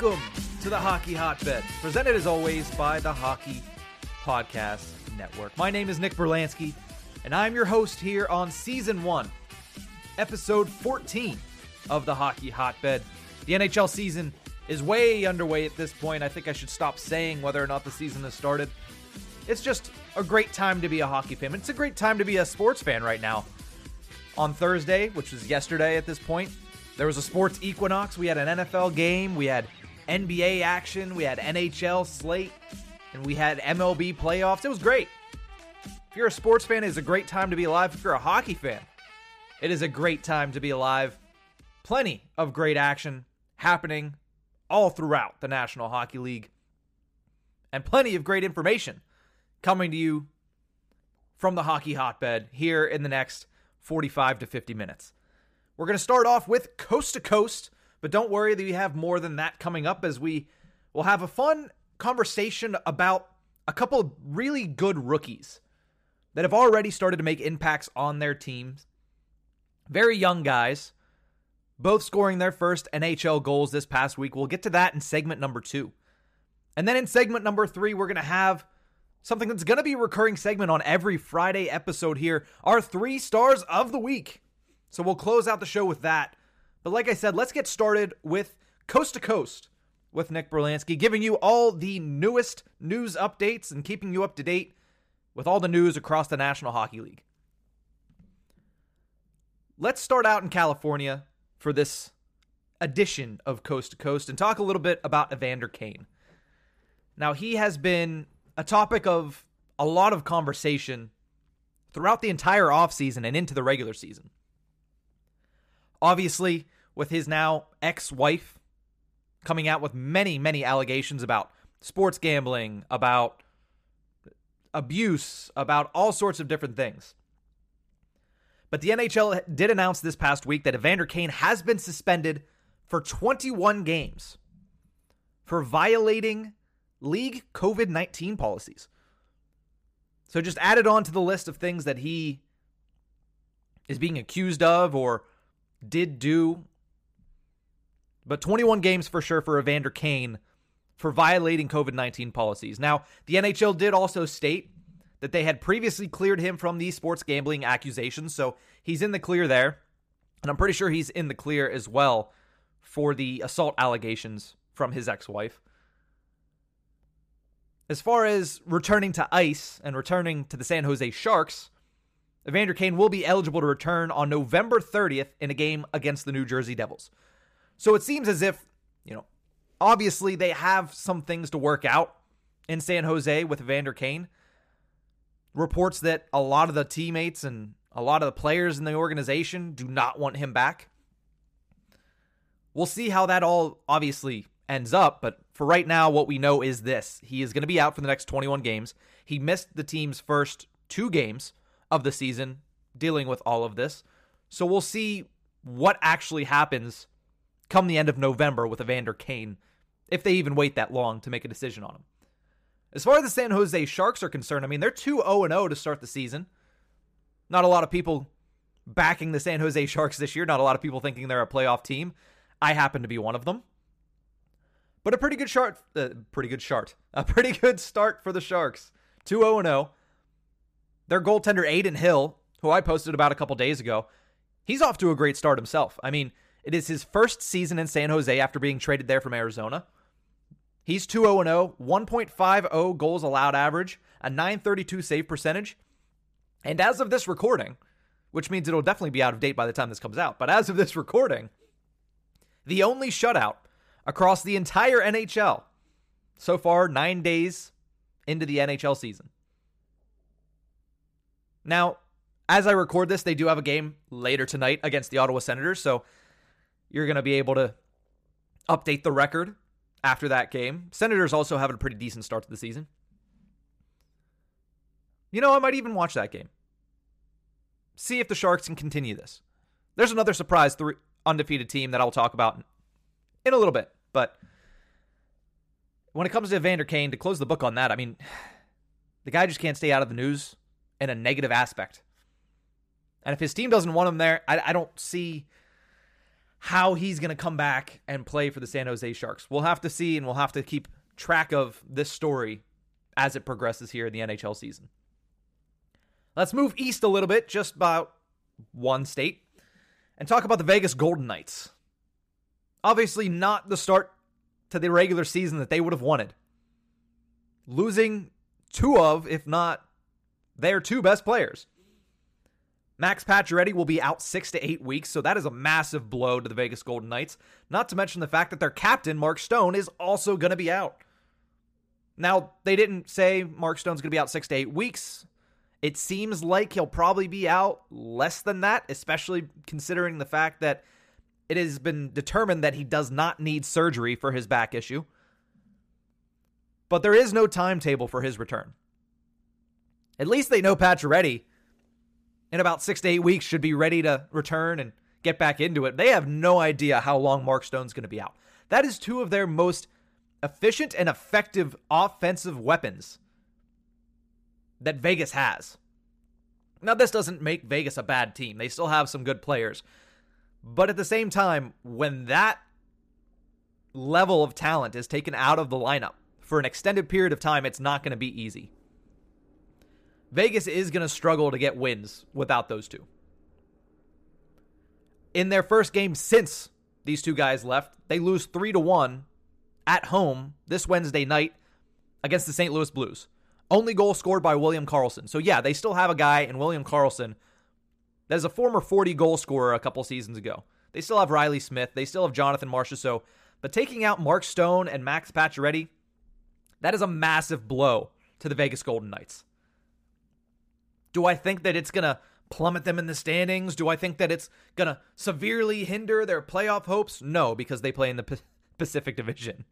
Welcome to the Hockey Hotbed, presented as always by the Hockey Podcast Network. My name is Nick Berlansky, and I'm your host here on Season 1, Episode 14 of the Hockey Hotbed. The NHL season is way underway at this point. I think I should stop saying whether or not the season has started. It's just a great time to be a hockey fan. It's a great time to be a sports fan right now. On Thursday, which was yesterday at this point, there was a sports equinox. We had an NFL game, we had NBA action, we had NHL slate, and we had MLB playoffs. It was great. If you're a sports fan, it's a great time to be alive. If you're a hockey fan, it is a great time to be alive. Plenty of great action happening all throughout the National Hockey League, and plenty of great information coming to you from the hockey hotbed here in the next 45 to 50 minutes. We're going to start off with Coast to Coast, but don't worry that we have more than that coming up as we will have a fun conversation about a couple of really good rookies that have already started to make impacts on their teams. Very young guys, both scoring their first NHL goals this past week. We'll get to that in segment number two. And then in segment number three, we're going to have something that's going to be a recurring segment on every Friday episode here our three stars of the week. So we'll close out the show with that. But like I said, let's get started with Coast to Coast with Nick Berlansky, giving you all the newest news updates and keeping you up to date with all the news across the National Hockey League. Let's start out in California for this edition of Coast to Coast and talk a little bit about Evander Kane. Now, he has been a topic of a lot of conversation throughout the entire offseason and into the regular season. Obviously, with his now ex wife coming out with many, many allegations about sports gambling, about abuse, about all sorts of different things. But the NHL did announce this past week that Evander Kane has been suspended for 21 games for violating league COVID 19 policies. So just added on to the list of things that he is being accused of or did do. But 21 games for sure for Evander Kane for violating COVID 19 policies. Now, the NHL did also state that they had previously cleared him from the sports gambling accusations, so he's in the clear there. And I'm pretty sure he's in the clear as well for the assault allegations from his ex wife. As far as returning to ice and returning to the San Jose Sharks, Evander Kane will be eligible to return on November 30th in a game against the New Jersey Devils. So it seems as if, you know, obviously they have some things to work out in San Jose with Evander Kane. Reports that a lot of the teammates and a lot of the players in the organization do not want him back. We'll see how that all obviously ends up, but for right now, what we know is this he is going to be out for the next 21 games. He missed the team's first two games of the season dealing with all of this. So we'll see what actually happens come the end of November with Evander Kane, if they even wait that long to make a decision on him. As far as the San Jose Sharks are concerned, I mean, they're 2 0 0 to start the season. Not a lot of people backing the San Jose Sharks this year, not a lot of people thinking they're a playoff team. I happen to be one of them. But a pretty good start, uh, pretty good start, a pretty good start for the Sharks. 2 0 0. Their goaltender, Adin Hill, who I posted about a couple days ago, he's off to a great start himself. I mean, it is his first season in San Jose after being traded there from Arizona. He's 2 0 0, 1.50 goals allowed average, a 932 save percentage. And as of this recording, which means it'll definitely be out of date by the time this comes out, but as of this recording, the only shutout across the entire NHL so far, nine days into the NHL season. Now, as I record this, they do have a game later tonight against the Ottawa Senators, so you're going to be able to update the record after that game. Senators also having a pretty decent start to the season. You know, I might even watch that game. See if the Sharks can continue this. There's another surprise three undefeated team that I'll talk about in a little bit, but when it comes to Evander Kane, to close the book on that, I mean, the guy just can't stay out of the news in a negative aspect. And if his team doesn't want him there, I, I don't see how he's going to come back and play for the San Jose Sharks. We'll have to see, and we'll have to keep track of this story as it progresses here in the NHL season. Let's move east a little bit, just about one state, and talk about the Vegas Golden Knights. Obviously, not the start to the regular season that they would have wanted. Losing two of, if not their two best players. Max Pacioretty will be out six to eight weeks, so that is a massive blow to the Vegas Golden Knights. Not to mention the fact that their captain, Mark Stone, is also going to be out. Now, they didn't say Mark Stone's going to be out six to eight weeks. It seems like he'll probably be out less than that, especially considering the fact that it has been determined that he does not need surgery for his back issue. But there is no timetable for his return. At least they know Pacioretty in about six to eight weeks should be ready to return and get back into it. They have no idea how long Mark Stone's going to be out. That is two of their most efficient and effective offensive weapons that Vegas has. Now, this doesn't make Vegas a bad team. They still have some good players. But at the same time, when that level of talent is taken out of the lineup for an extended period of time, it's not going to be easy. Vegas is going to struggle to get wins without those two. In their first game since these two guys left, they lose 3 to 1 at home this Wednesday night against the St. Louis Blues. Only goal scored by William Karlsson. So yeah, they still have a guy in William Karlsson that is a former 40 goal scorer a couple seasons ago. They still have Riley Smith, they still have Jonathan Marchessault, but taking out Mark Stone and Max Pacioretty, that is a massive blow to the Vegas Golden Knights. Do I think that it's going to plummet them in the standings? Do I think that it's going to severely hinder their playoff hopes? No, because they play in the P- Pacific Division.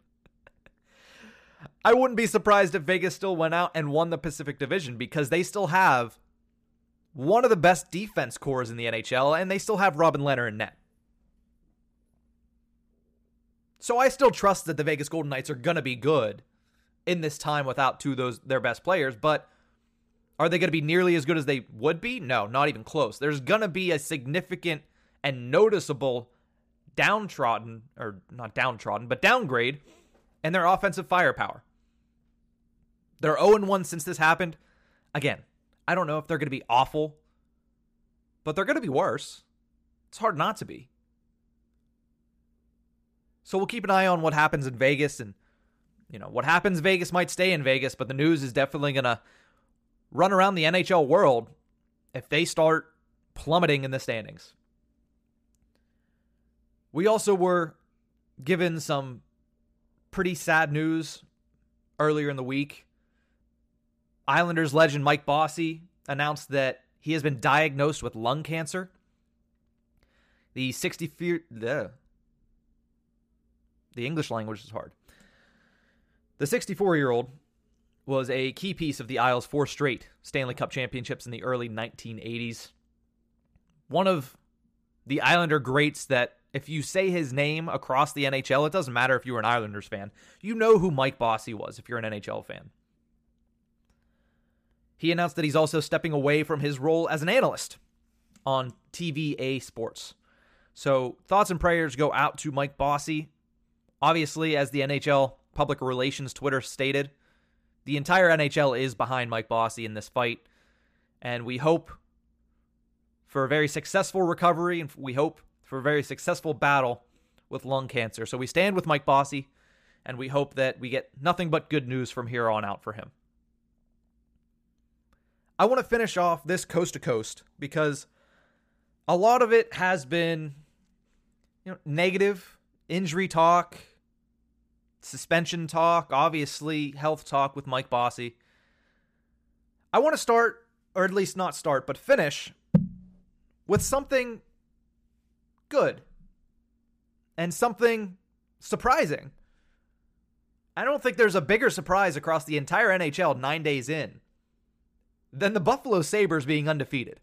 I wouldn't be surprised if Vegas still went out and won the Pacific Division because they still have one of the best defense cores in the NHL and they still have Robin Lehner in net. So I still trust that the Vegas Golden Knights are going to be good in this time without two of those their best players, but are they going to be nearly as good as they would be? No, not even close. There's going to be a significant and noticeable downtrodden, or not downtrodden, but downgrade in their offensive firepower. They're 0 1 since this happened. Again, I don't know if they're going to be awful, but they're going to be worse. It's hard not to be. So we'll keep an eye on what happens in Vegas and you know, what happens Vegas might stay in Vegas, but the news is definitely going to run around the NHL world if they start plummeting in the standings. We also were given some pretty sad news earlier in the week. Islanders legend Mike Bossy announced that he has been diagnosed with lung cancer. The 64 the the English language is hard. The 64 year old was a key piece of the Isles' four straight Stanley Cup championships in the early 1980s. One of the Islander greats that, if you say his name across the NHL, it doesn't matter if you were an Islanders fan. You know who Mike Bossy was if you're an NHL fan. He announced that he's also stepping away from his role as an analyst on TVA Sports. So, thoughts and prayers go out to Mike Bossy. Obviously, as the NHL public relations Twitter stated, the entire NHL is behind Mike Bossy in this fight, and we hope for a very successful recovery, and we hope for a very successful battle with lung cancer. So we stand with Mike Bossy, and we hope that we get nothing but good news from here on out for him. I want to finish off this coast to coast because a lot of it has been you know negative injury talk suspension talk, obviously health talk with Mike Bossy. I want to start, or at least not start, but finish with something good and something surprising. I don't think there's a bigger surprise across the entire NHL nine days in than the Buffalo Sabres being undefeated.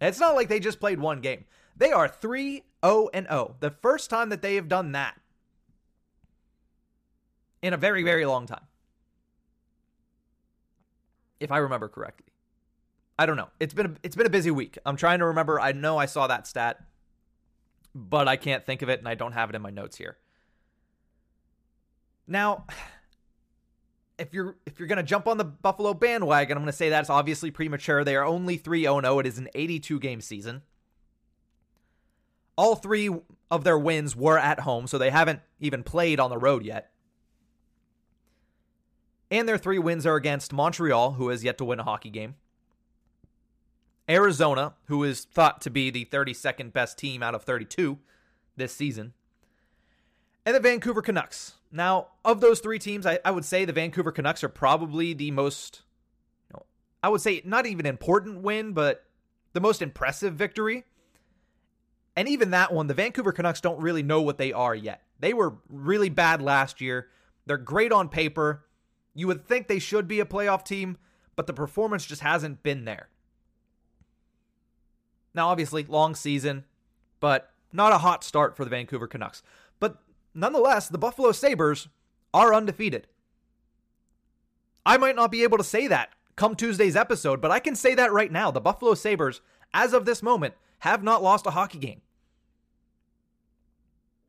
it's not like they just played one game. They are 3 0 and 0. The first time that they have done that in a very, very long time. If I remember correctly. I don't know. It's been a, it's been a busy week. I'm trying to remember. I know I saw that stat, but I can't think of it and I don't have it in my notes here. Now, if you're if you're going to jump on the Buffalo bandwagon, I'm going to say that's obviously premature. They are only 3-0-0. It is an 82 game season. All 3 of their wins were at home, so they haven't even played on the road yet. And their 3 wins are against Montreal, who has yet to win a hockey game. Arizona, who is thought to be the 32nd best team out of 32 this season. And the Vancouver Canucks, now, of those three teams, I, I would say the Vancouver Canucks are probably the most, you know, I would say not even important win, but the most impressive victory. And even that one, the Vancouver Canucks don't really know what they are yet. They were really bad last year. They're great on paper. You would think they should be a playoff team, but the performance just hasn't been there. Now, obviously, long season, but not a hot start for the Vancouver Canucks. But nonetheless, the Buffalo Sabres are undefeated. I might not be able to say that come Tuesday's episode, but I can say that right now. The Buffalo Sabres, as of this moment, have not lost a hockey game.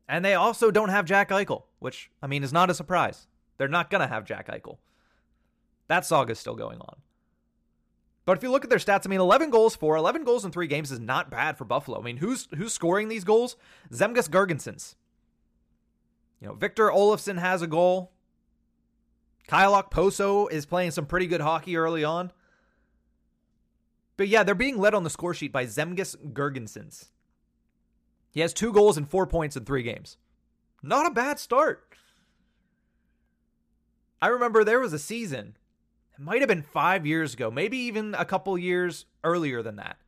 And they also don't have Jack Eichel, which, I mean, is not a surprise. They're not going to have Jack Eichel. That saga is still going on. But if you look at their stats, I mean, 11 goals for 11 goals in three games is not bad for Buffalo. I mean, who's who's scoring these goals? Zemgus Girgensons, you know, Victor Olofsson has a goal. Kyle Okposo is playing some pretty good hockey early on. But yeah, they're being led on the score sheet by Zemgus Girgensons. He has two goals and four points in three games. Not a bad start. I remember there was a season, it might have been five years ago, maybe even a couple years earlier than that,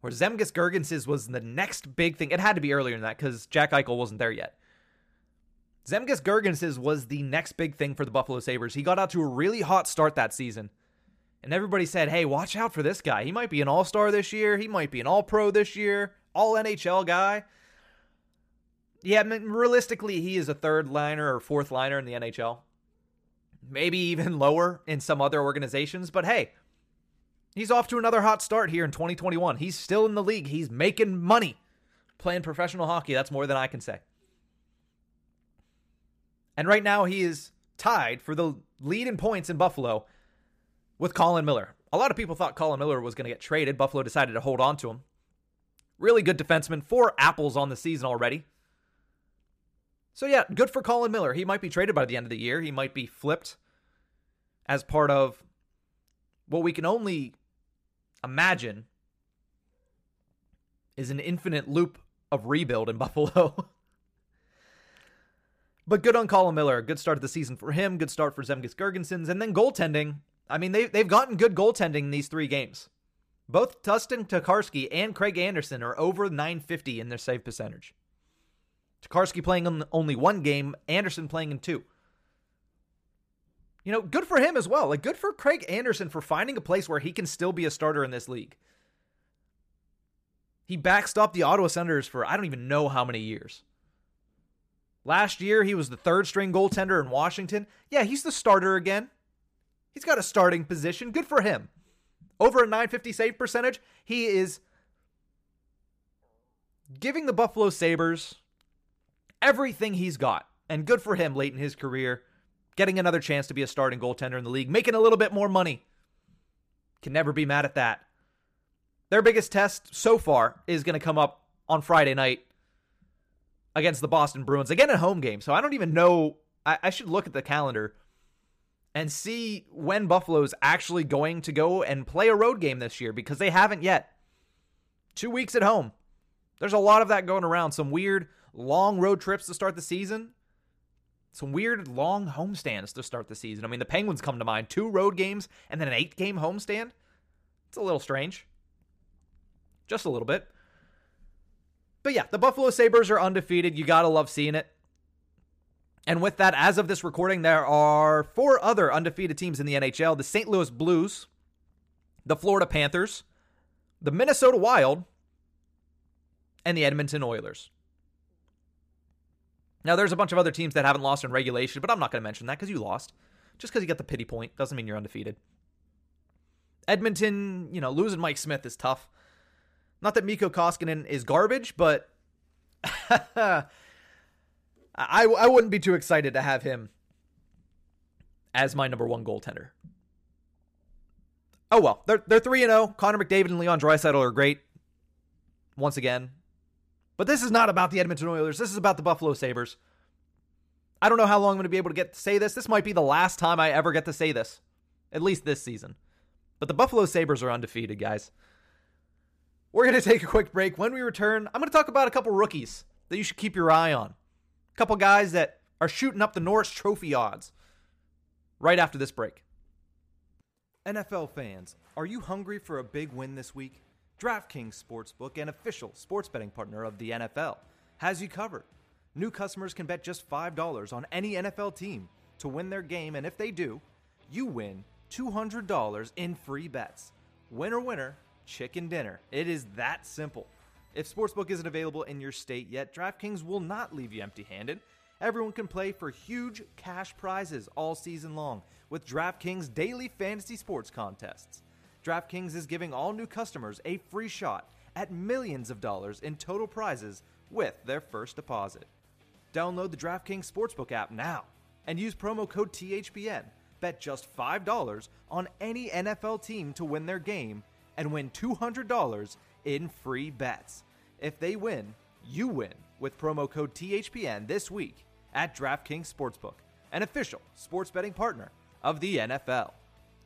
where Zemgus Girgensons was the next big thing. It had to be earlier than that because Jack Eichel wasn't there yet. Zemgus Girgensons was the next big thing for the Buffalo Sabres. He got out to a really hot start that season. And everybody said, hey, watch out for this guy. He might be an all star this year. He might be an all pro this year, all NHL guy. Yeah, I mean, realistically, he is a third liner or fourth liner in the NHL. Maybe even lower in some other organizations. But hey, he's off to another hot start here in 2021. He's still in the league. He's making money playing professional hockey. That's more than I can say. And right now he is tied for the lead in points in Buffalo with Colin Miller. A lot of people thought Colin Miller was going to get traded. Buffalo decided to hold on to him. Really good defenseman, four apples on the season already. So yeah, good for Colin Miller. He might be traded by the end of the year. He might be flipped as part of what we can only imagine is an infinite loop of rebuild in Buffalo. But good on Colin Miller. Good start of the season for him. Good start for Zemgus Girgensons. And then goaltending. I mean, they, they've gotten good goaltending in these three games. Both Dustin Tokarski and Craig Anderson are over 950 in their save percentage. Tokarski playing in only one game, Anderson playing in two. You know, good for him as well. Like, good for Craig Anderson for finding a place where he can still be a starter in this league. He backstopped the Ottawa Senators for I don't even know how many years. Last year, he was the third string goaltender in Washington. Yeah, he's the starter again. He's got a starting position. Good for him. Over a 950 save percentage, he is giving the Buffalo Sabres everything he's got. And good for him late in his career, getting another chance to be a starting goaltender in the league, making a little bit more money. Can never be mad at that. Their biggest test so far is going to come up on Friday night against the Boston Bruins. Again, a home game. So I don't even know. I, I should look at the calendar and see when Buffalo's actually going to go and play a road game this year because they haven't yet. Two weeks at home. There's a lot of that going around. Some weird long road trips to start the season. Some weird long homestands to start the season. I mean, the Penguins come to mind. Two road games and then an eight game homestand. It's a little strange. just a little bit. But yeah, the Buffalo Sabres are undefeated. You got to love seeing it. And with that, as of this recording, there are four other undefeated teams in the NHL the St. Louis Blues, the Florida Panthers, the Minnesota Wild, and the Edmonton Oilers. Now, there's a bunch of other teams that haven't lost in regulation, but I'm not going to mention that because you lost. Just because you got the pity point doesn't mean you're undefeated. Edmonton, you know, losing Mike Smith is tough. Not that Mikko Koskinen is garbage, but I, I wouldn't be too excited to have him as my number one goaltender. Oh well, they're they're three and zero. Oh. Connor McDavid and Leon Draisaitl are great. Once again, but this is not about the Edmonton Oilers. This is about the Buffalo Sabres. I don't know how long I'm going to be able to get to say this. This might be the last time I ever get to say this, at least this season. But the Buffalo Sabres are undefeated, guys. We're going to take a quick break. When we return, I'm going to talk about a couple rookies that you should keep your eye on. A couple guys that are shooting up the Norris Trophy odds right after this break. NFL fans, are you hungry for a big win this week? DraftKings Sportsbook, an official sports betting partner of the NFL, has you covered. New customers can bet just $5 on any NFL team to win their game, and if they do, you win $200 in free bets. Winner, winner, chicken dinner. It is that simple. If Sportsbook isn't available in your state yet, DraftKings will not leave you empty handed. Everyone can play for huge cash prizes all season long with DraftKings daily fantasy sports contests. DraftKings is giving all new customers a free shot at millions of dollars in total prizes with their first deposit. Download the DraftKings Sportsbook app now and use promo code THPN. Bet just $5 on any NFL team to win their game and win $200 in free bets. If they win, you win with promo code THPN this week at DraftKings Sportsbook, an official sports betting partner of the NFL.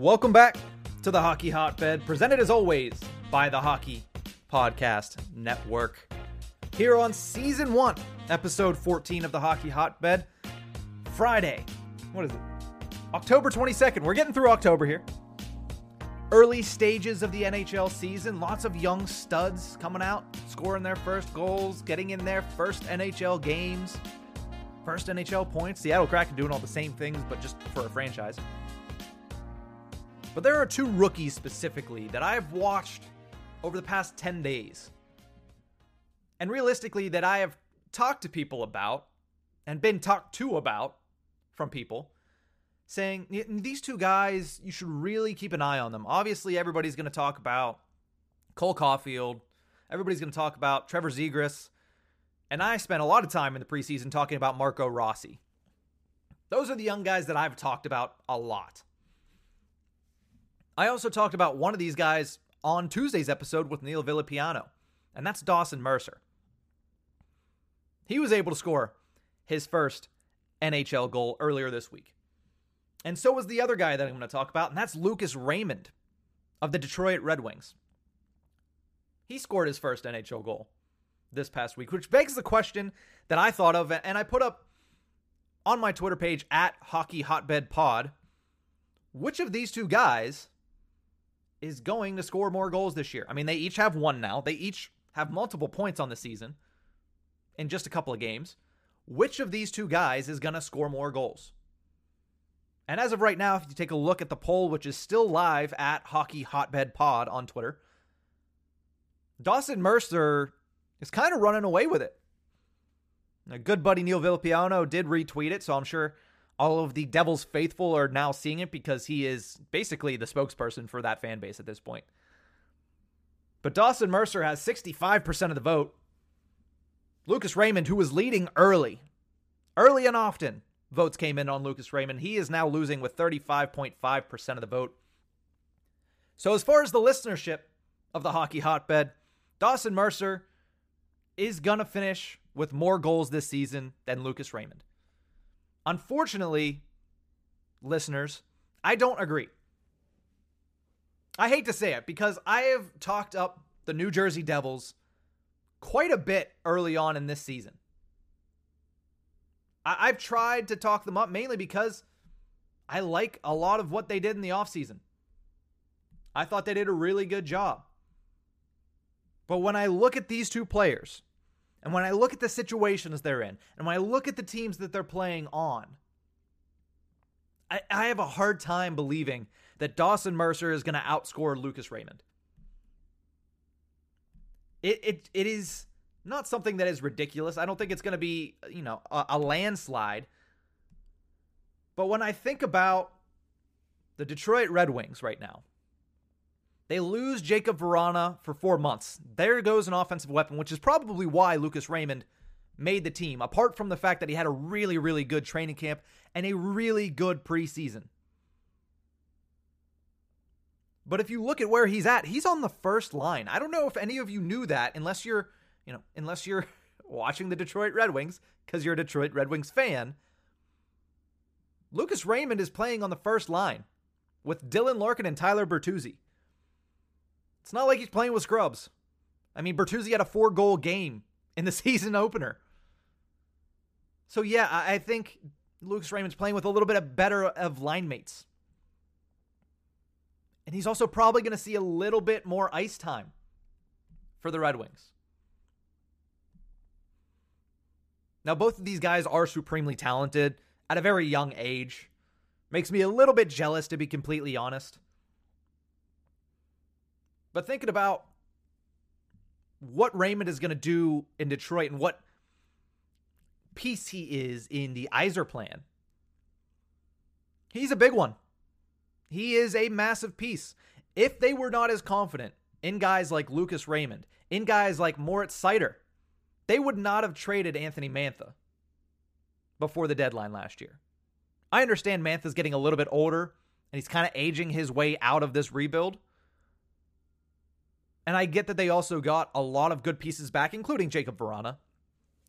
Welcome back to the Hockey Hotbed, presented as always by the Hockey Podcast Network. Here on season one, episode 14 of the Hockey Hotbed, Friday. What is it? October 22nd. We're getting through October here. Early stages of the NHL season, lots of young studs coming out, scoring their first goals, getting in their first NHL games, first NHL points. Seattle Kraken doing all the same things, but just for a franchise. But there are two rookies specifically that I've watched over the past 10 days. And realistically, that I have talked to people about and been talked to about from people saying these two guys, you should really keep an eye on them. Obviously, everybody's going to talk about Cole Caufield, everybody's going to talk about Trevor Zegras, and I spent a lot of time in the preseason talking about Marco Rossi. Those are the young guys that I've talked about a lot. I also talked about one of these guys on Tuesday's episode with Neil Villapiano, and that's Dawson Mercer. He was able to score his first NHL goal earlier this week. And so was the other guy that I'm going to talk about, and that's Lucas Raymond of the Detroit Red Wings. He scored his first NHL goal this past week, which begs the question that I thought of, and I put up on my Twitter page at Hockey Hotbed Pod. Which of these two guys is going to score more goals this year. I mean, they each have one now. They each have multiple points on the season in just a couple of games. Which of these two guys is going to score more goals? And as of right now, if you take a look at the poll, which is still live at Hockey Hotbed Pod on Twitter, Dawson Mercer is kind of running away with it. A good buddy Neil Villapiano did retweet it, so I'm sure all of the Devils faithful are now seeing it because he is basically the spokesperson for that fan base at this point. But Dawson Mercer has 65% of the vote. Lucas Raymond, who was leading early, early and often, votes came in on Lucas Raymond. He is now losing with 35.5% of the vote. So, as far as the listenership of the hockey hotbed, Dawson Mercer is going to finish with more goals this season than Lucas Raymond. Unfortunately, listeners, I don't agree. I hate to say it because I have talked up the New Jersey Devils quite a bit early on in this season. I- have tried to talk them up mainly because I like a lot of what they did in the offseason. I thought they did a really good job. But when I look at these two players, and when I look at the situations they're in, and when I look at the teams that they're playing on, I, I have a hard time believing that Dawson Mercer is going to outscore Lucas Raymond. It, it, it is not something that is ridiculous. I don't think it's going to be, you know, a, a landslide. But when I think about the Detroit Red Wings right now, they lose Jakub Vrana for four months. There goes an offensive weapon, which is probably why Lucas Raymond made the team, apart from the fact that he had a really, really good training camp and a really good preseason. But if you look at where he's at, he's on the first line. I don't know if any of you knew that unless you're, you know, unless you're watching the Detroit Red Wings because you're a Detroit Red Wings fan. Lucas Raymond is playing on the first line with Dylan Larkin and Tyler Bertuzzi. It's not like he's playing with scrubs. I mean, Bertuzzi had a four goal game in the season opener. So, yeah, I think Lucas Raymond's playing with a little bit of better of line mates. And he's also probably going to see a little bit more ice time for the Red Wings. Now, both of these guys are supremely talented at a very young age. Makes me a little bit jealous, to be completely honest. But thinking about what Raymond is going to do in Detroit and what piece he is in the Yzer plan, he's a big one. He is a massive piece. If they were not as confident in guys like Lucas Raymond, in guys like Moritz Seider, they would not have traded Anthony Mantha before the deadline last year. I understand Mantha's getting a little bit older and he's kind of aging his way out of this rebuild. And I get that they also got a lot of good pieces back, including Jakub Vrana,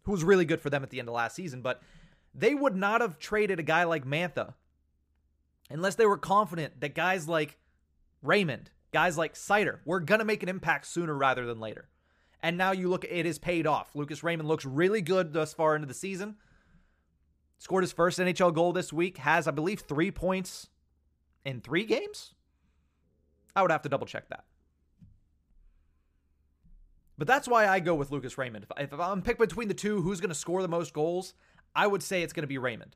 who was really good for them at the end of last season. But they would not have traded a guy like Mantha unless they were confident that guys like Raymond, guys like Seider, were going to make an impact sooner rather than later. And now you look, it is paid off. Lucas Raymond looks really good thus far into the season. Scored his first NHL goal this week, has, I believe, three points in three games. I would have to double check that. But that's why I go with Lucas Raymond. If, if I'm picked between the two, who's going to score the most goals? I would say it's going to be Raymond.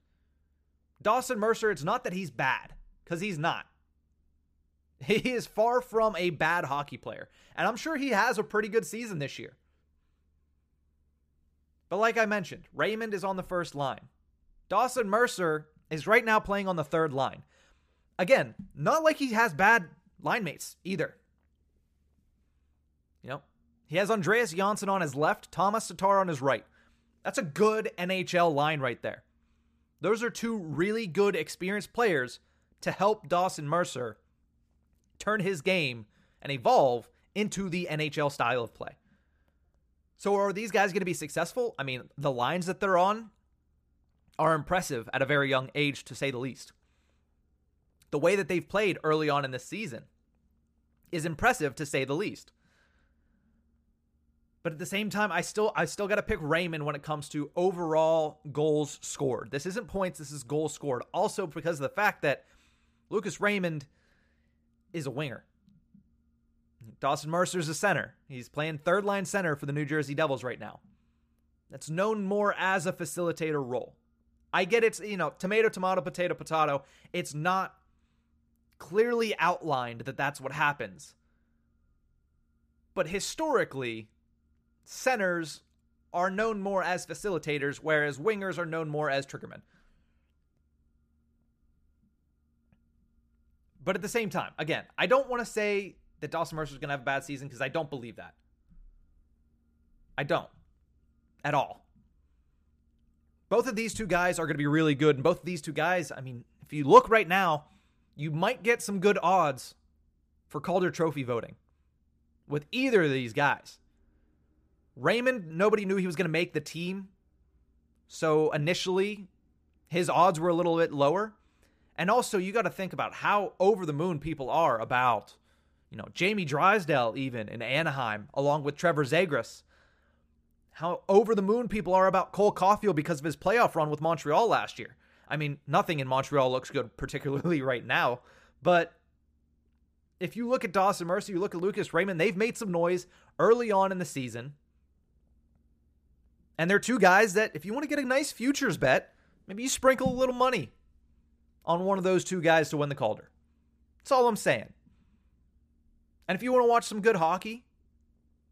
Dawson Mercer, it's not that he's bad, because he's not. He is far from a bad hockey player. And I'm sure he has a pretty good season this year. But like I mentioned, Raymond is on the first line. Dawson Mercer is right now playing on the third line. Again, not like he has bad line mates either. He has Andreas Johnsson on his left, Thomas Tatar on his right. That's a good NHL line right there. Those are two really good, experienced players to help Dawson Mercer turn his game and evolve into the NHL style of play. So, are these guys going to be successful? I mean, the lines that they're on are impressive at a very young age, to say the least. The way that they've played early on in this season is impressive, to say the least. But at the same time, I still I still got to pick Raymond when it comes to overall goals scored. This isn't points, this is goals scored. Also because of the fact that Lucas Raymond is a winger. Dawson Mercer's a center. He's playing third line center for the New Jersey Devils right now. That's known more as a facilitator role. I get it's, you know, tomato, tomato, potato, potato. It's not clearly outlined that that's what happens. But historically, centers are known more as facilitators, whereas wingers are known more as triggermen. But at the same time, again, I don't want to say that Dawson Mercer is going to have a bad season because I don't believe that. I don't. At all. Both of these two guys are going to be really good. And both of these two guys, I mean, if you look right now, you might get some good odds for Calder Trophy voting with either of these guys. Raymond, nobody knew he was going to make the team. So initially, his odds were a little bit lower. And also, you got to think about how over the moon people are about, you know, Jamie Drysdale, even in Anaheim, along with Trevor Zegras. How over the moon people are about Cole Caufield because of his playoff run with Montreal last year. I mean, nothing in Montreal looks good, particularly right now. But if you look at Dawson Mercer, you look at Lucas Raymond, they've made some noise early on in the season. And they're two guys that, if you want to get a nice futures bet, maybe you sprinkle a little money on one of those two guys to win the Calder. That's all I'm saying. And if you want to watch some good hockey,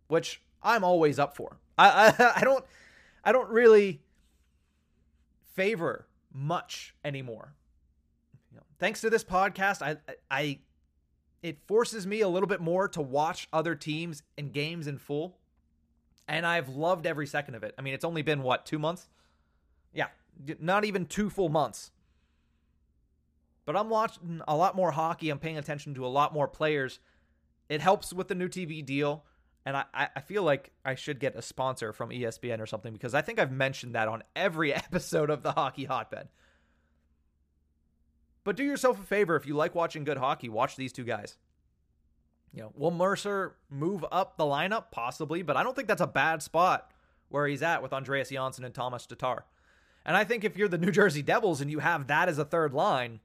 which I'm always up for, I, I, I don't I don't really favor much anymore. You know, thanks to this podcast, I I it forces me a little bit more to watch other teams and games in full. And I've loved every second of it. I mean, it's only been what, 2 months? Yeah, not even 2 full months. But I'm watching a lot more hockey. I'm paying attention to a lot more players. It helps with the new TV deal. And I, I feel like I should get a sponsor from ESPN or something because I think I've mentioned that on every episode of the Hockey Hotbed. But do yourself a favor if you like watching good hockey, watch these two guys. You know, will Mercer move up the lineup? Possibly, but I don't think that's a bad spot where he's at with Andreas Johnsson and Thomas Tatar. And I think if you're the New Jersey Devils and you have that as a third line,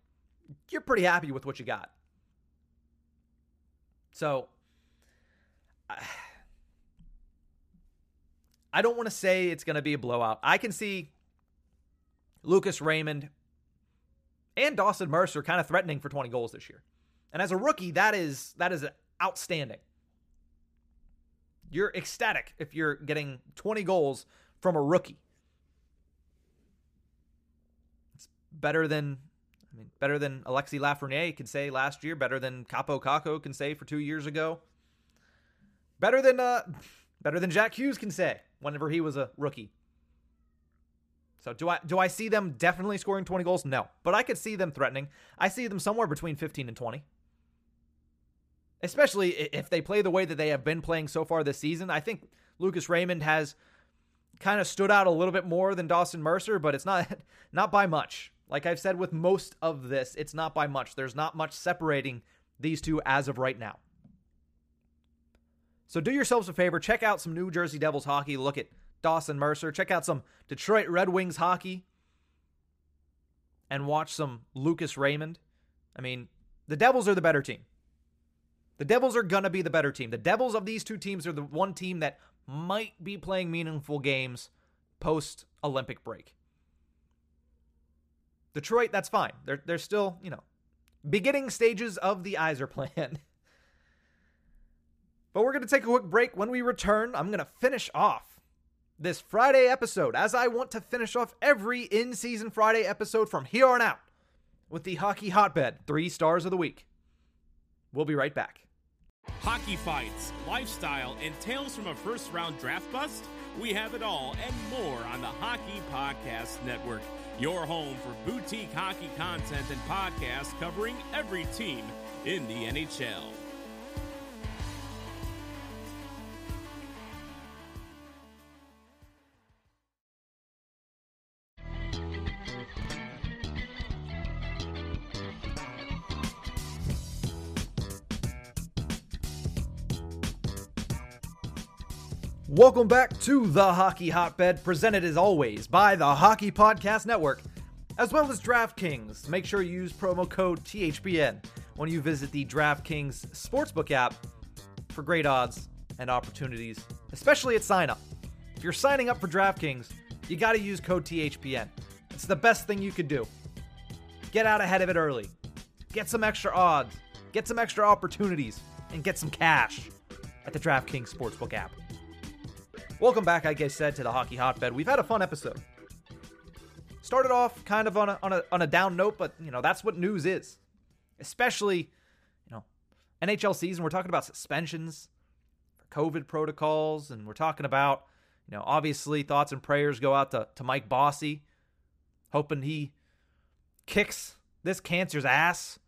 you're pretty happy with what you got. So, I don't want to say it's going to be a blowout. I can see Lucas Raymond and Dawson Mercer kind of threatening for 20 goals this year. And as a rookie, that is that is outstanding. You're ecstatic if you're getting 20 goals from a rookie. It's better than I mean, better than Alexis Lafreniere can say last year, better than Kaapo Kakko can say for 2 years ago. Better than uh better than Jack Hughes can say whenever he was a rookie. So do I do I see them definitely scoring 20 goals? No. But I could see them threatening. I see them somewhere between 15 and 20. Especially if they play the way that they have been playing so far this season. I think Lucas Raymond has kind of stood out a little bit more than Dawson Mercer, but it's not not by much. Like I've said with most of this, it's not by much. There's not much separating these two as of right now. So do yourselves a favor, check out some New Jersey Devils hockey. Look at Dawson Mercer. Check out some Detroit Red Wings hockey and watch some Lucas Raymond. I mean, the Devils are the better team. The Devils are going to be the better team. The Devils of these two teams are the one team that might be playing meaningful games post Olympic break. Detroit, that's fine. They're they're still, you know, beginning stages of the Yzer plan. but we're going to take a quick break. When we return, I'm going to finish off this Friday episode, as I want to finish off every in season Friday episode from here on out with the Hockey Hotbed three stars of the week. We'll be right back. Hockey fights, lifestyle, and tales from a first round draft bust? We have it all and more on the Hockey Podcast Network, your home for boutique hockey content and podcasts covering every team in the NHL. Welcome back to the Hockey Hotbed, presented as always by the Hockey Podcast Network, as well as DraftKings. Make sure you use promo code THPN when you visit the DraftKings Sportsbook app for great odds and opportunities, especially at sign up. If you're signing up for DraftKings, you got to use code THPN. It's the best thing you could do. Get out ahead of it early, get some extra odds, get some extra opportunities, and get some cash at the DraftKings Sportsbook app. Welcome back, I guess, said, to the Hockey Hotbed. We've had a fun episode. Started off kind of on a, on a, on a down note, but, you know, that's what news is. Especially, you know, NHL season. We're talking about suspensions, COVID protocols, and we're talking about, you know, obviously thoughts and prayers go out to, to Mike Bossy hoping he kicks this cancer's ass.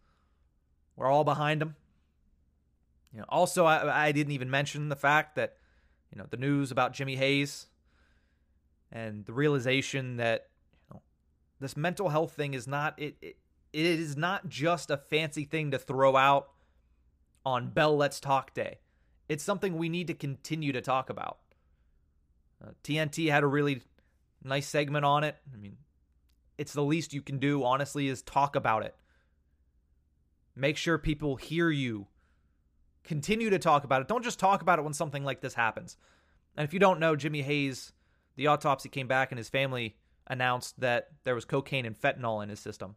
We're all behind him. You know, also, I, I didn't even mention the fact that, you know, the news about Jimmy Hayes and the realization that you know, this mental health thing is not it, it it is not just a fancy thing to throw out on Bell Let's Talk Day. It's something we need to continue to talk about. Uh, TNT had a really nice segment on it. I mean, it's the least you can do, honestly, is talk about it. Make sure people hear you. Continue to talk about it. Don't just talk about it when something like this happens. And if you don't know, Jimmy Hayes, the autopsy came back and his family announced that there was cocaine and fentanyl in his system.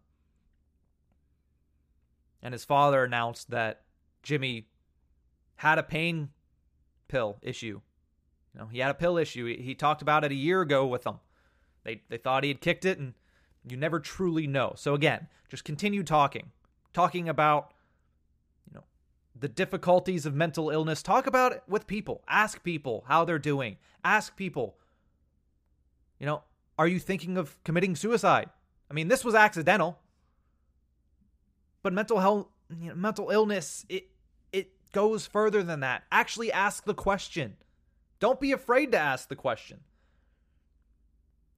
And his father announced that Jimmy had a pain pill issue. You know, he had a pill issue. He, he talked about it a year ago with them. They they thought he had kicked it and you never truly know. So again, just continue talking. Talking about the difficulties of mental illness. Talk about it with people. Ask people how they're doing. Ask people you know, are you thinking of committing suicide? I mean, this was accidental. But mental health, you know, mental illness, it it goes further than that. Actually ask the question. Don't be afraid to ask the question.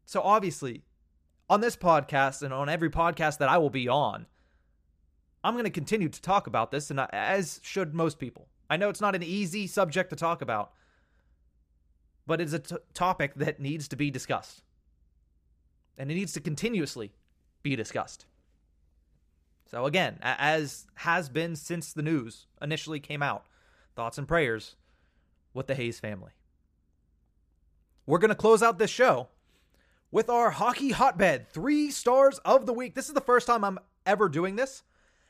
So obviously, on this podcast and on every podcast that I will be on, I'm going to continue to talk about this, and as should most people. I know it's not an easy subject to talk about, but it's a t- topic that needs to be discussed. And it needs to continuously be discussed. So, again, as has been since the news initially came out, thoughts and prayers with the Hayes family. We're going to close out this show with our hockey hotbed three stars of the week. This is the first time I'm ever doing this.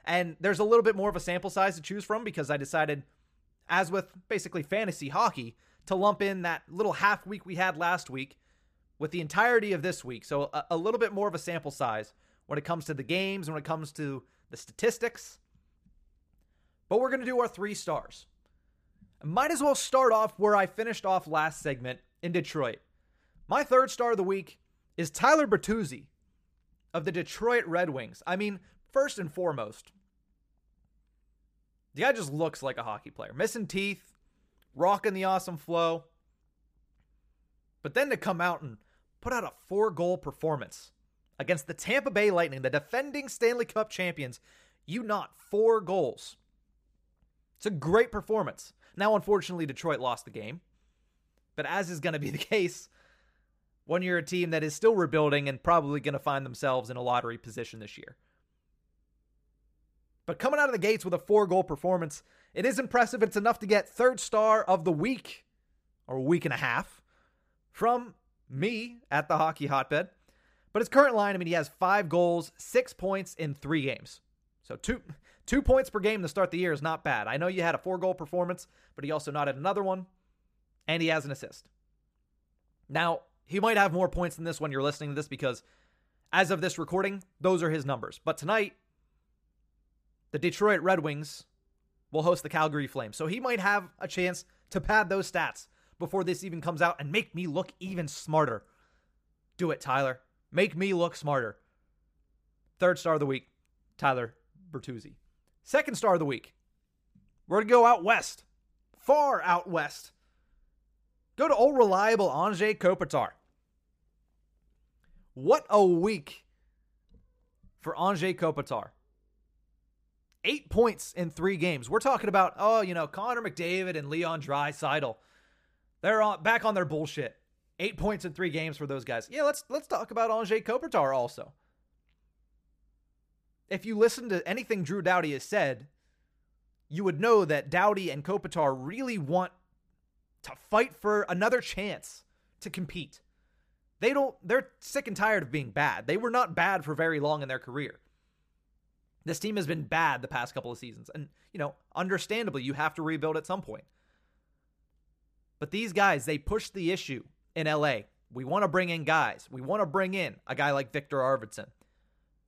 And there's a little bit more of a sample size to choose from because I decided, as with basically fantasy hockey, to lump in that little half week we had last week with the entirety of this week. So a, a little bit more of a sample size when it comes to the games when it comes to the statistics. But we're going to do our three stars. Might as well start off where I finished off last segment in Detroit. My third star of the week is Tyler Bertuzzi of the Detroit Red Wings. I mean, first and foremost, the guy just looks like a hockey player. Missing teeth, rocking the awesome flow. But then to come out and put out a four goal performance against the Tampa Bay Lightning, the defending Stanley Cup champions, you not four goals. It's a great performance. Now, unfortunately, Detroit lost the game. But as is going to be the case when you're a team that is still rebuilding and probably going to find themselves in a lottery position this year. But coming out of the gates with a four goal performance it is impressive. It's enough to get third star of the week or week and a half from me at the hockey hotbed. But his current line, I mean, he has five goals, six points in three games. So two two points per game to start the year is not bad. I know you had a four goal performance, but he also knotted another one, and he has an assist. Now, he might have more points than this when you're listening to this because as of this recording, those are his numbers. But tonight, the Detroit Red Wings will host the Calgary Flames. So he might have a chance to pad those stats before this even comes out and make me look even smarter. Do it, Tyler. Make me look smarter. Third star of the week, Tyler Bertuzzi. Second star of the week, we're going to go out west, far out west. Go to old reliable Anze Kopitar. What a week for Anze Kopitar eight points in three games. We're talking about, oh, you know, Connor McDavid and Leon Draisaitl. They're on, back on their bullshit. Eight points in three games for those guys. Yeah, let's let's talk about Anze Kopitar also. If you listen to anything Drew Doughty has said, you would know that Doughty and Kopitar really want to fight for another chance to compete. They don't they're sick and tired of being bad. They were not bad for very long in their career. This team has been bad the past couple of seasons. And, you know, understandably, you have to rebuild at some point. But these guys, they push the issue in LA. We want to bring in guys. We want to bring in a guy like Victor Arvidsson.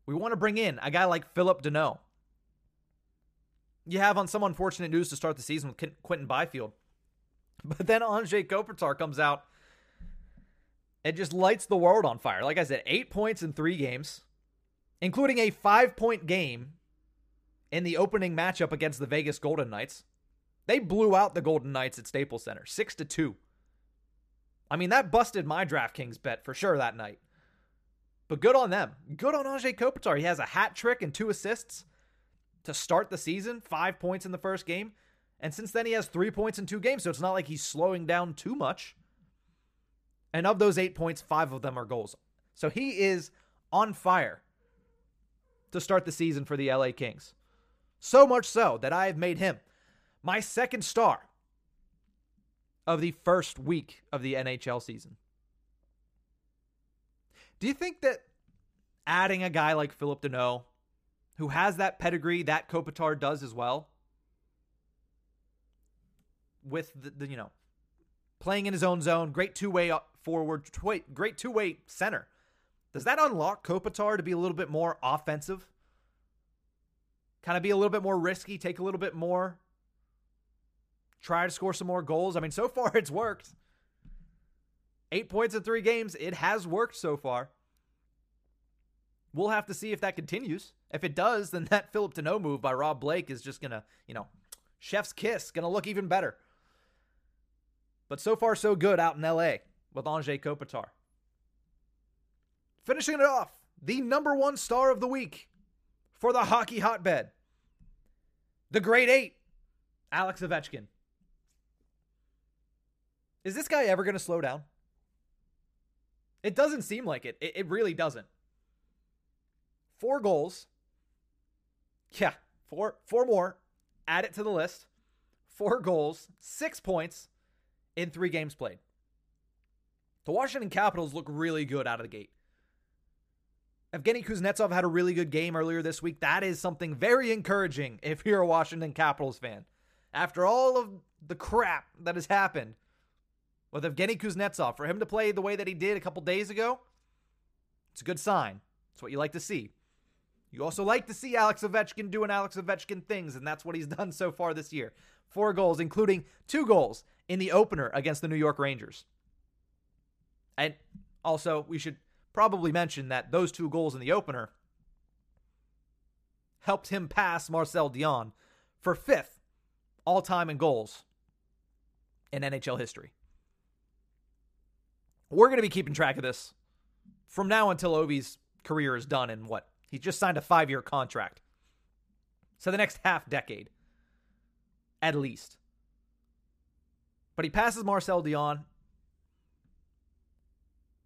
We want to bring in a guy like Phillip Danault. You have on some unfortunate news to start the season with Quinton Byfield. But then Anze Kopitar comes out It just lights the world on fire. Like I said, eight points in three games, including a five point game in the opening matchup against the Vegas Golden Knights. They blew out the Golden Knights at Staples Center, six to two. I mean, that busted my DraftKings bet for sure that night. But good on them. Good on Anze Kopitar. He has a hat trick and two assists to start the season, five points in the first game. And since then, he has three points in two games, so it's not like he's slowing down too much. And of those eight points, five of them are goals. So he is on fire to start the season for the LA Kings. So much so that I have made him my second star of the first week of the NHL season. Do you think that adding a guy like Phillip Danault, who has that pedigree that Kopitar does as well, with the, the, you know playing in his own zone, great two way forward, great two way center. Does that unlock Kopitar to be a little bit more offensive? Kind of be a little bit more risky, take a little bit more, try to score some more goals. I mean, so far it's worked. Eight points in three games. It has worked so far. We'll have to see if that continues. If it does, then that Phillip Danault move by Rob Blake is just to, you know, chef's kiss, to look even better. But so far, so good out in LA with Anze Kopitar. Finishing it off, the number one star of the week for the hockey hotbed, the great eight, Alex Ovechkin. Is this guy ever going to slow down? It doesn't seem like it. it. It really doesn't. Four goals. Yeah, four four more. Add it to the list. Four goals, six points, in three games played. The Washington Capitals look really good out of the gate. Evgeny Kuznetsov had a really good game earlier this week. That is something very encouraging if you're a Washington Capitals fan. After all of the crap that has happened with Evgeny Kuznetsov, for him to play the way that he did a couple days ago, it's a good sign. It's what you like to see. You also like to see Alex Ovechkin doing Alex Ovechkin things, and that's what he's done so far this year. Four goals, including two goals in the opener against the New York Rangers. And also, we should probably mention that those two goals in the opener helped him pass Marcel Dionne for fifth all time in goals in NHL history. We're going to be keeping track of this from now until Ovi's career is done in what? He just signed a five year contract. So the next half decade, at least. But he passes Marcel Dionne.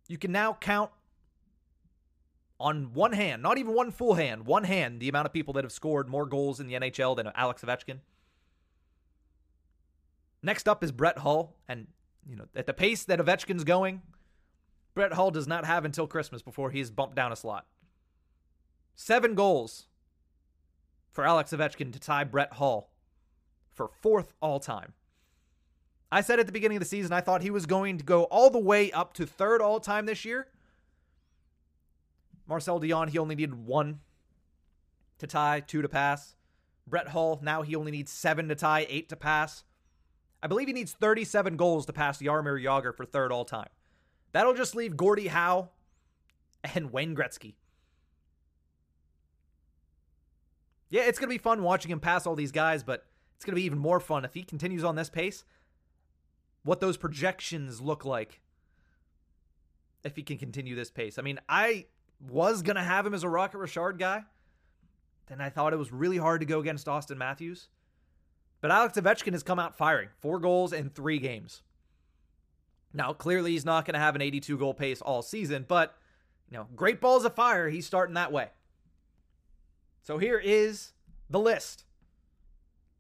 You can now count on one hand, not even one full hand, one hand, the amount of people that have scored more goals in the NHL than Alex Ovechkin. Next up is Brett Hull. And, you know, at the pace that Ovechkin's going, Brett Hull does not have until Christmas before he's bumped down a slot. Seven goals for Alex Ovechkin to tie Brett Hull for fourth all time. I said at the beginning of the season I thought he was going to go all the way up to third all time this year. Marcel Dionne, he only needed one to tie, two to pass. Brett Hull, now he only needs seven to tie, eight to pass. I believe he needs 37 goals to pass Jaromir Jagr for third all time. That'll just leave Gordie Howe and Wayne Gretzky. Yeah, it's going to be fun watching him pass all these guys, but it's going to be even more fun if he continues on this pace what those projections look like if he can continue this pace. I mean, I was going to have him as a Rocket Richard guy. Then I thought it was really hard to go against Auston Matthews. But Alex Ovechkin has come out firing four goals in three games. Now, clearly, he's not going to have an 82 goal pace all season, but, you know, great balls of fire. He's starting that way. So here is the list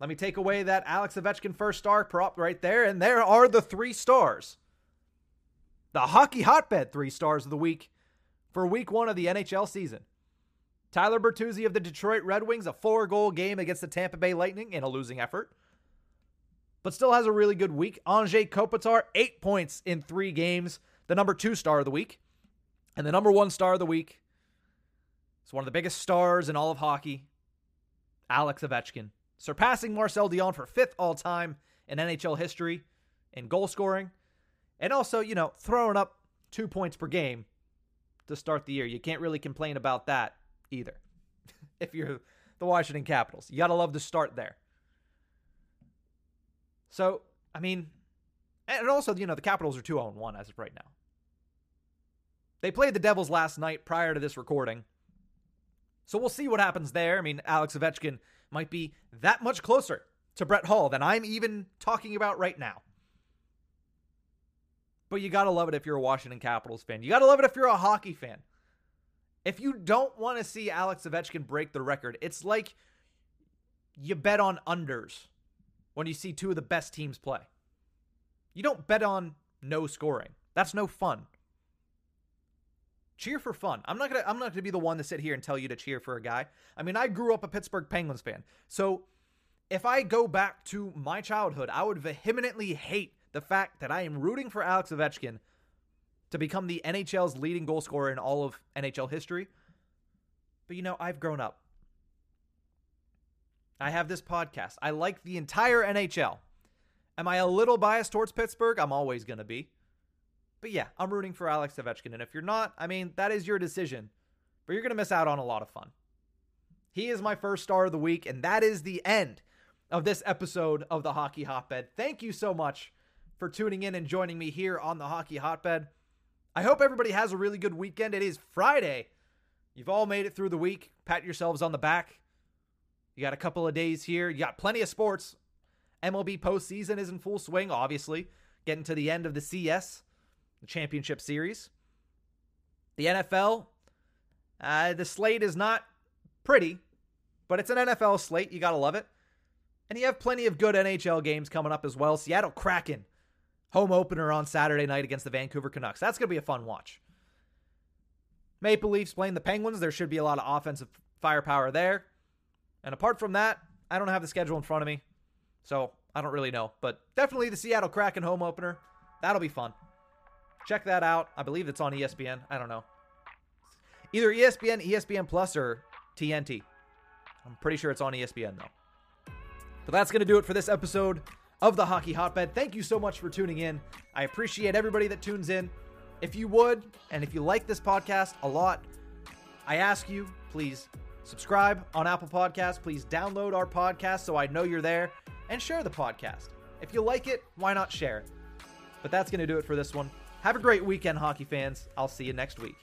let me take away that Alex Ovechkin first star prop right there, and there are the three stars. The hockey hotbed three stars of the week for week one of the NHL season. Tyler Bertuzzi of the Detroit Red Wings, a four goal game against the Tampa Bay Lightning in a losing effort, but still has a really good week. Anze Kopitar, eight points in three games, the number two star of the week. And the number one star of the week is one of the biggest stars in all of hockey, Alex Ovechkin surpassing Marcel Dionne for fifth all time in NHL history in goal scoring, and also, you know, throwing up two points per game to start the year. You can't really complain about that either. if you're the Washington Capitals, you got to love to start there. So, I mean, and also, you know, the Capitals are 2 0 1 as of right now. They played the Devils last night prior to this recording. So we'll see what happens there. I mean, Alex Ovechkin might be that much closer to Brett Hull than I'm even talking about right now. But you got to love it if you're a Washington Capitals fan. You got to love it if you're a hockey fan. If you don't want to see Alex Ovechkin break the record, it's like you bet on unders when you see two of the best teams play. You don't bet on no scoring. That's no fun. Cheer for fun. I'm not gonna I'm not gonna be the one to sit here and tell you to cheer for a guy. I mean, I grew up a Pittsburgh Penguins fan. So if I go back to my childhood, I would vehemently hate the fact that I am rooting for Alex Ovechkin to become the NHL's leading goal scorer in all of NHL history. But you know, I've grown up. I have this podcast. I like the entire NHL. Am I a little biased towards Pittsburgh? I'm always going to be. But yeah, I'm rooting for Alex Ovechkin. And if you're not, I mean, that is your decision. But you're going to miss out on a lot of fun. He is my first star of the week, and that is the end of this episode of the Hockey Hotbed. Thank you so much for tuning in and joining me here on the Hockey Hotbed. I hope everybody has a really good weekend. It is Friday. You've all made it through the week. Pat yourselves on the back. You got a couple of days here. You got plenty of sports. MLB postseason is in full swing, obviously. Getting to the end of the CS, the championship series. The NFL, uh, the slate is not pretty, but it's an NFL slate. You got to love it. And you have plenty of good NHL games coming up as well. Seattle Kraken, home opener on Saturday night against the Vancouver Canucks. That's going to be a fun watch. Maple Leafs playing the Penguins. There should be a lot of offensive firepower there. And apart from that, I don't have the schedule in front of me. So I don't really know. But definitely the Seattle Kraken home opener. That'll be fun. Check that out. I believe it's on ESPN. I don't know. Either ESPN, ESPN Plus, or TNT. I'm pretty sure it's on ESPN though. But that's going to do it for this episode of the Hockey Hotbed. Thank you so much for tuning in. I appreciate everybody that tunes in. If you would, and if you like this podcast a lot, I ask you, please subscribe on Apple Podcasts. Please download our podcast so I know you're there and share the podcast. If you like it, why not share it? But that's going to do it for this one. Have a great weekend, hockey fans. I'll see you next week.